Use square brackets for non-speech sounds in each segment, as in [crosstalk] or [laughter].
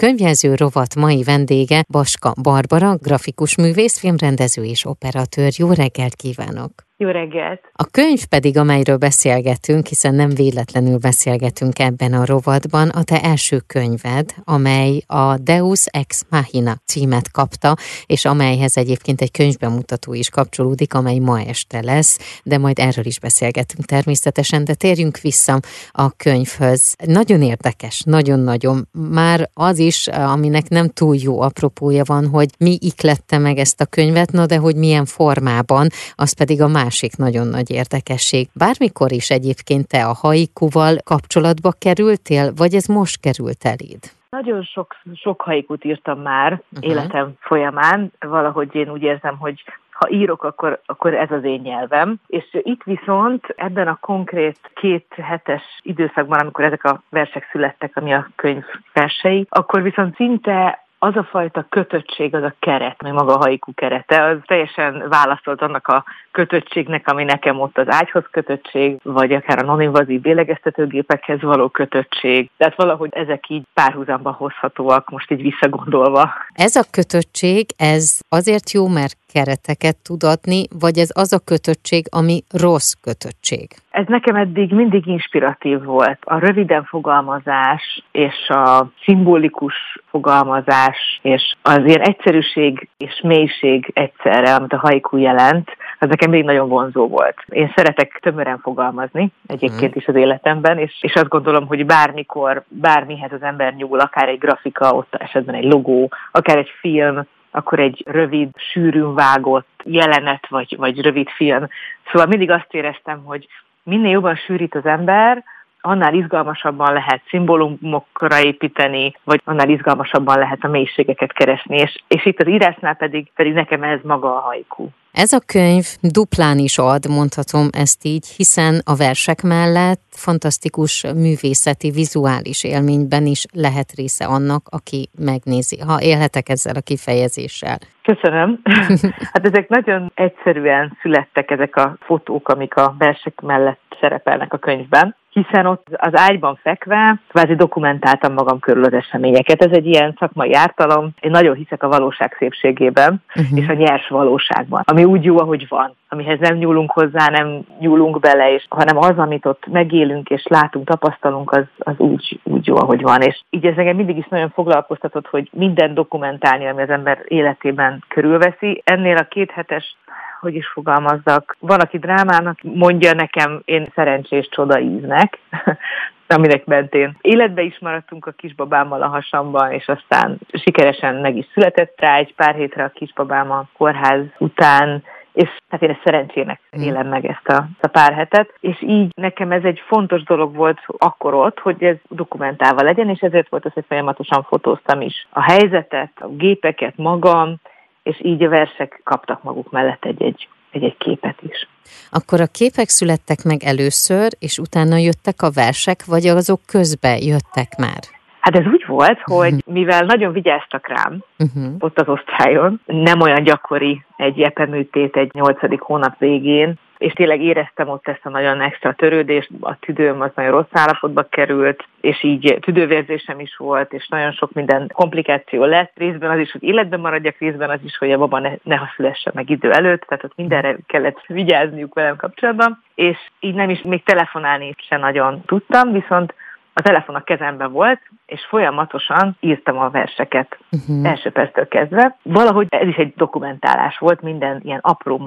könyvjelző rovat mai vendége Baska Barbara, grafikus művész, filmrendező és operatőr. Jó reggelt kívánok! Jó reggelt! A könyv pedig, amelyről beszélgetünk, hiszen nem véletlenül beszélgetünk ebben a rovatban, a te első könyved, amely a Deus Ex Machina címet kapta, és amelyhez egyébként egy könyvbemutató is kapcsolódik, amely ma este lesz, de majd erről is beszélgetünk természetesen, de térjünk vissza a könyvhöz. Nagyon érdekes, nagyon-nagyon. Már az is, aminek nem túl jó apropója van, hogy mi iklette meg ezt a könyvet, no de hogy milyen formában, az pedig a más másik nagyon nagy érdekesség. Bármikor is egyébként te a haikuval kapcsolatba kerültél, vagy ez most került eléd? Nagyon sok, sok haikut írtam már uh-huh. életem folyamán. Valahogy én úgy érzem, hogy ha írok, akkor, akkor ez az én nyelvem. És itt viszont ebben a konkrét két hetes időszakban, amikor ezek a versek születtek, ami a könyv versei, akkor viszont szinte az a fajta kötöttség, az a keret, meg maga a haiku kerete, az teljesen válaszolt annak a kötöttségnek, ami nekem ott az ágyhoz kötöttség, vagy akár a non-invazív bélegeztetőgépekhez való kötöttség. Tehát valahogy ezek így párhuzamba hozhatóak, most így visszagondolva. Ez a kötöttség, ez azért jó, mert kereteket tud adni, vagy ez az a kötöttség, ami rossz kötöttség? Ez nekem eddig mindig inspiratív volt. A röviden fogalmazás és a szimbolikus fogalmazás és az ilyen egyszerűség és mélység egyszerre, amit a haiku jelent, az nekem még nagyon vonzó volt. Én szeretek tömören fogalmazni egyébként is az életemben, és, és azt gondolom, hogy bármikor, bármihez az ember nyúl, akár egy grafika, ott esetben egy logó, akár egy film, akkor egy rövid, sűrűn vágott jelenet, vagy, vagy rövid film. Szóval mindig azt éreztem, hogy minél jobban sűrít az ember, annál izgalmasabban lehet szimbólumokra építeni, vagy annál izgalmasabban lehet a mélységeket keresni, és, és itt az írásnál pedig, pedig nekem ez maga a haiku. Ez a könyv duplán is ad, mondhatom ezt így, hiszen a versek mellett fantasztikus művészeti, vizuális élményben is lehet része annak, aki megnézi, ha élhetek ezzel a kifejezéssel. Köszönöm. [laughs] Hát ezek nagyon egyszerűen születtek ezek a fotók, amik a versek mellett szerepelnek a könyvben hiszen ott az ágyban fekve kvázi dokumentáltam magam körül az eseményeket. Ez egy ilyen szakmai ártalom. Én nagyon hiszek a valóság szépségében, uh-huh. és a nyers valóságban, ami úgy jó, ahogy van, amihez nem nyúlunk hozzá, nem nyúlunk bele, és, hanem az, amit ott megélünk és látunk, tapasztalunk, az, az úgy, úgy jó, ahogy van. És így ez engem mindig is nagyon foglalkoztatott, hogy minden dokumentálni, ami az ember életében körülveszi. Ennél a kéthetes hogy is fogalmazzak, van, aki drámának mondja nekem, én szerencsés csoda íznek, [laughs] aminek mentén. Életbe is maradtunk a kisbabámmal a hasamban, és aztán sikeresen meg is született rá egy pár hétre a kisbabám a kórház után, és hát én ezt szerencsének hmm. élem meg ezt a, ezt a pár hetet, és így nekem ez egy fontos dolog volt akkor ott, hogy ez dokumentálva legyen, és ezért volt az, hogy folyamatosan fotóztam is a helyzetet, a gépeket, magam, és így a versek kaptak maguk mellett egy-egy egy-egy képet is. Akkor a képek születtek meg először, és utána jöttek a versek, vagy azok közbe jöttek már? Hát ez úgy volt, hogy mivel nagyon vigyáztak rám uh-huh. ott az osztályon, nem olyan gyakori egy epeműtét egy nyolcadik hónap végén, és tényleg éreztem ott ezt a nagyon extra törődést, a tüdőm az nagyon rossz állapotba került, és így tüdővérzésem is volt, és nagyon sok minden komplikáció lett. Részben az is, hogy életben maradjak, részben az is, hogy a baba ne, ne szülessen meg idő előtt, tehát ott mindenre kellett vigyázniuk velem kapcsolatban, és így nem is még telefonálni se nagyon tudtam, viszont a telefon a kezemben volt, és folyamatosan írtam a verseket uh-huh. első perctől kezdve. Valahogy ez is egy dokumentálás volt, minden ilyen apró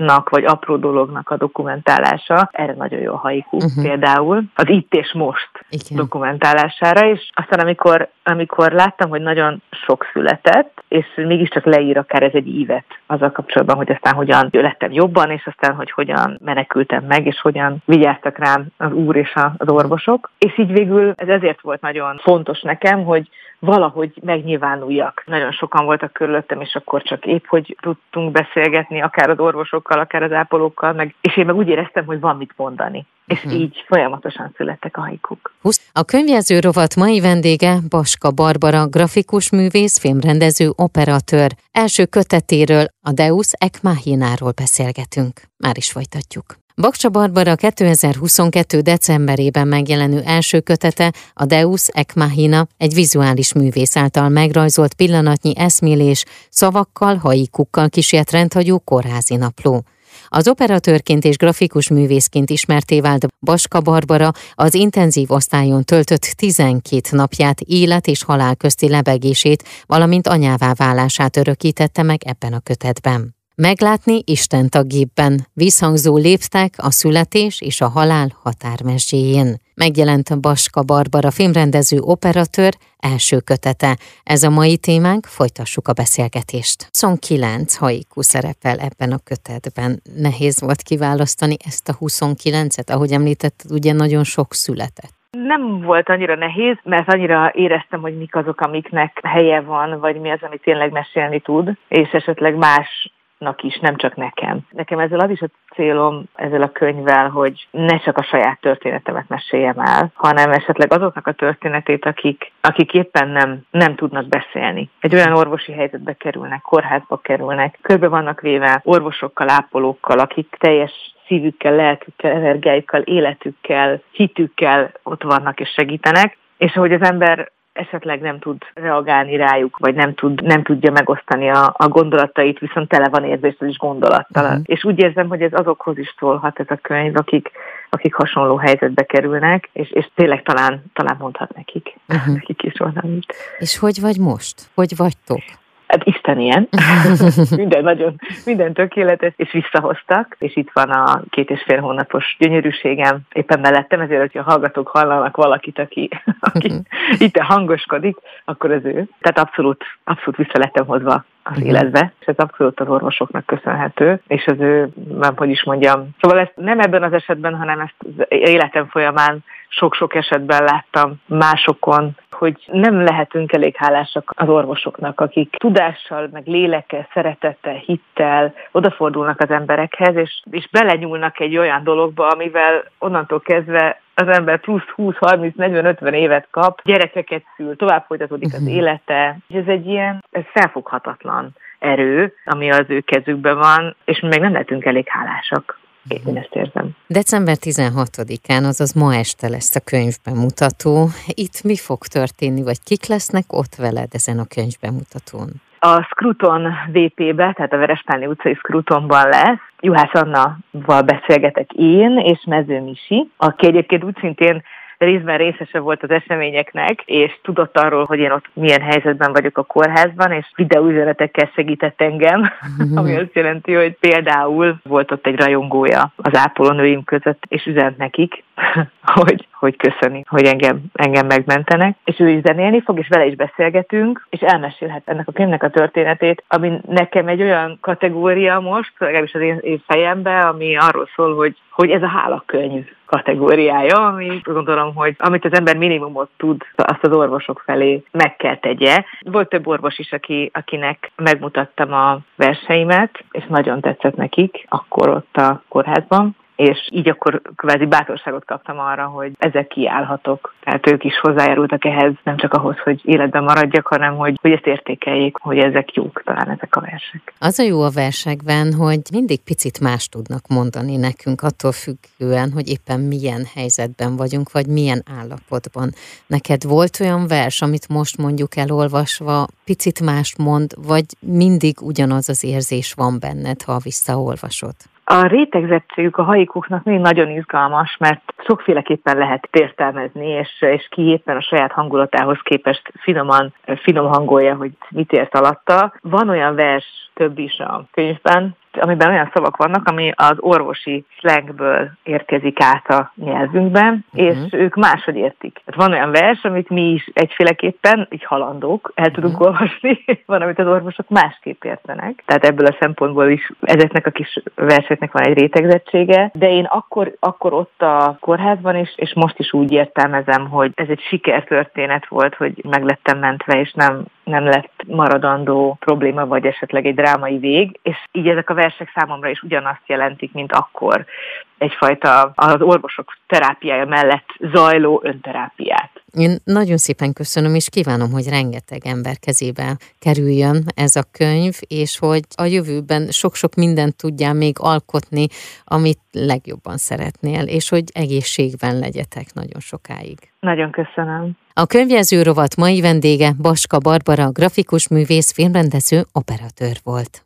mozzanatnak, vagy apró dolognak a dokumentálása. Erre nagyon jó haiku uh-huh. például. Az itt és most Igen. dokumentálására, és aztán amikor, amikor láttam, hogy nagyon sok született, és mégiscsak leír akár ez egy ívet azzal kapcsolatban, hogy aztán hogyan lettem jobban, és aztán, hogy hogyan menekültem meg, és hogyan vigyáztak rám az úr és az orvosok. És így végül ez ezért volt nagyon fontos nekem, hogy valahogy megnyilvánuljak. Nagyon sokan voltak körülöttem, és akkor csak épp, hogy tudtunk beszélgetni, akár az orvosokkal, akár az ápolókkal, meg, és én meg úgy éreztem, hogy van mit mondani. És uh-huh. így folyamatosan születtek a haikuk. A könyvjelző rovat mai vendége Baska Barbara, grafikus művész, filmrendező, operatőr. Első kötetéről, a Deus Ex Machináról beszélgetünk. Már is folytatjuk. Bakcsa Barbara 2022. decemberében megjelenő első kötete, a Deus Ex Machina, egy vizuális művész által megrajzolt pillanatnyi eszmélés, szavakkal, haikukkal kísért rendhagyó kórházi napló. Az operatőrként és grafikus művészként ismerté vált Baska Barbara az intenzív osztályon töltött 12 napját élet és halál közti lebegését, valamint anyává válását örökítette meg ebben a kötetben. Meglátni Isten a gépben, visszhangzó léptek a születés és a halál határmesdjéjén. Megjelent Baska Barbara filmrendező operatőr első kötete. Ez a mai témánk, folytassuk a beszélgetést. 29 haiku szerepel ebben a kötetben. Nehéz volt kiválasztani ezt a 29-et, ahogy említetted, ugye nagyon sok született. Nem volt annyira nehéz, mert annyira éreztem, hogy mik azok, amiknek helye van, vagy mi az, ami tényleg mesélni tud, és esetleg más nak is, nem csak nekem. Nekem ezzel az is a célom ezzel a könyvvel, hogy ne csak a saját történetemet meséljem el, hanem esetleg azoknak a történetét, akik, akik éppen nem, nem tudnak beszélni. Egy olyan orvosi helyzetbe kerülnek, kórházba kerülnek, körbe vannak véve orvosokkal, ápolókkal, akik teljes szívükkel, lelkükkel, energiájukkal, életükkel, hitükkel ott vannak és segítenek, és ahogy az ember esetleg nem tud reagálni rájuk, vagy nem, tud, nem tudja megosztani a, a gondolatait, viszont tele van érzéssel is gondolattal. Uh-huh. És úgy érzem, hogy ez azokhoz is szólhat ez a könyv, akik, akik hasonló helyzetbe kerülnek, és, és tényleg talán, talán mondhat nekik, uh-huh. nekik is valamit. És hogy vagy most? Hogy vagytok? Hát Isten ilyen. [laughs] minden nagyon, minden tökéletes, és visszahoztak, és itt van a két és fél hónapos gyönyörűségem éppen mellettem, ezért, hogyha a hallgatók hallanak valakit, aki, aki [laughs] itt hangoskodik, akkor az ő. Tehát abszolút, abszolút vissza lettem hozva az életbe, és ez abszolút az orvosoknak köszönhető, és az ő, nem hogy is mondjam, szóval ezt nem ebben az esetben, hanem ezt az életem folyamán sok-sok esetben láttam másokon, hogy nem lehetünk elég hálásak az orvosoknak, akik tudással, meg lélekkel, szeretettel, hittel odafordulnak az emberekhez, és, és belenyúlnak egy olyan dologba, amivel onnantól kezdve az ember plusz 20, 30, 40, 50 évet kap, gyerekeket szül, tovább folytatódik az mhm. élete, és ez egy ilyen ez felfoghatatlan erő, ami az ő kezükben van, és mi meg nem lehetünk elég hálásak. Én ezt érzem. December 16-án, azaz ma este lesz a könyvbemutató. Itt mi fog történni, vagy kik lesznek ott veled ezen a könyvbemutatón? A Scruton VP-be, tehát a Verespáni utcai Scrutonban lesz. Juhász Anna-val beszélgetek én, és Mező Misi, aki egyébként úgy szintén részben részese volt az eseményeknek, és tudott arról, hogy én ott milyen helyzetben vagyok a kórházban, és videóüzenetekkel segített engem, ami azt jelenti, hogy például volt ott egy rajongója az ápolónőim között, és üzent nekik, [laughs] hogy, hogy köszöni, hogy engem, engem megmentenek, és ő is zenélni fog, és vele is beszélgetünk, és elmesélhet ennek a könyvnek a történetét, ami nekem egy olyan kategória most, legalábbis az én, én fejemben, ami arról szól, hogy, hogy ez a hálakönyv kategóriája, ami gondolom, hogy amit az ember minimumot tud, azt az orvosok felé meg kell tegye. Volt több orvos is, aki, akinek megmutattam a verseimet, és nagyon tetszett nekik, akkor ott a kórházban, és így akkor kvázi bátorságot kaptam arra, hogy ezek kiállhatok. Tehát ők is hozzájárultak ehhez, nem csak ahhoz, hogy életben maradjak, hanem hogy, hogy ezt értékeljék, hogy ezek jók talán ezek a versek. Az a jó a versekben, hogy mindig picit más tudnak mondani nekünk, attól függően, hogy éppen milyen helyzetben vagyunk, vagy milyen állapotban. Neked volt olyan vers, amit most mondjuk elolvasva picit mást mond, vagy mindig ugyanaz az érzés van benned, ha visszaolvasod? A rétegzettségük a haikuknak még nagyon izgalmas, mert sokféleképpen lehet értelmezni, és, és ki éppen a saját hangulatához képest finoman, finom hangolja, hogy mit ért alatta. Van olyan vers több is a könyvben, amiben olyan szavak vannak, ami az orvosi slangből érkezik át a nyelvünkben, uh-huh. és ők máshogy értik. Hát van olyan vers, amit mi is egyféleképpen, így halandók, el tudunk uh-huh. olvasni, [laughs] van, amit az orvosok másképp értenek. Tehát ebből a szempontból is ezeknek a kis verseknek van egy rétegzettsége, de én akkor, akkor ott a kórházban is, és most is úgy értelmezem, hogy ez egy sikertörténet volt, hogy meglettem mentve, és nem nem lett maradandó probléma, vagy esetleg egy drámai vég, és így ezek a versek számomra is ugyanazt jelentik, mint akkor egyfajta az orvosok terápiája mellett zajló önterápiát. Én nagyon szépen köszönöm, és kívánom, hogy rengeteg ember kezébe kerüljön ez a könyv, és hogy a jövőben sok-sok mindent tudjál még alkotni, amit legjobban szeretnél, és hogy egészségben legyetek nagyon sokáig. Nagyon köszönöm. A könyvjelző rovat mai vendége Baska Barbara, grafikus művész, filmrendező, operatőr volt.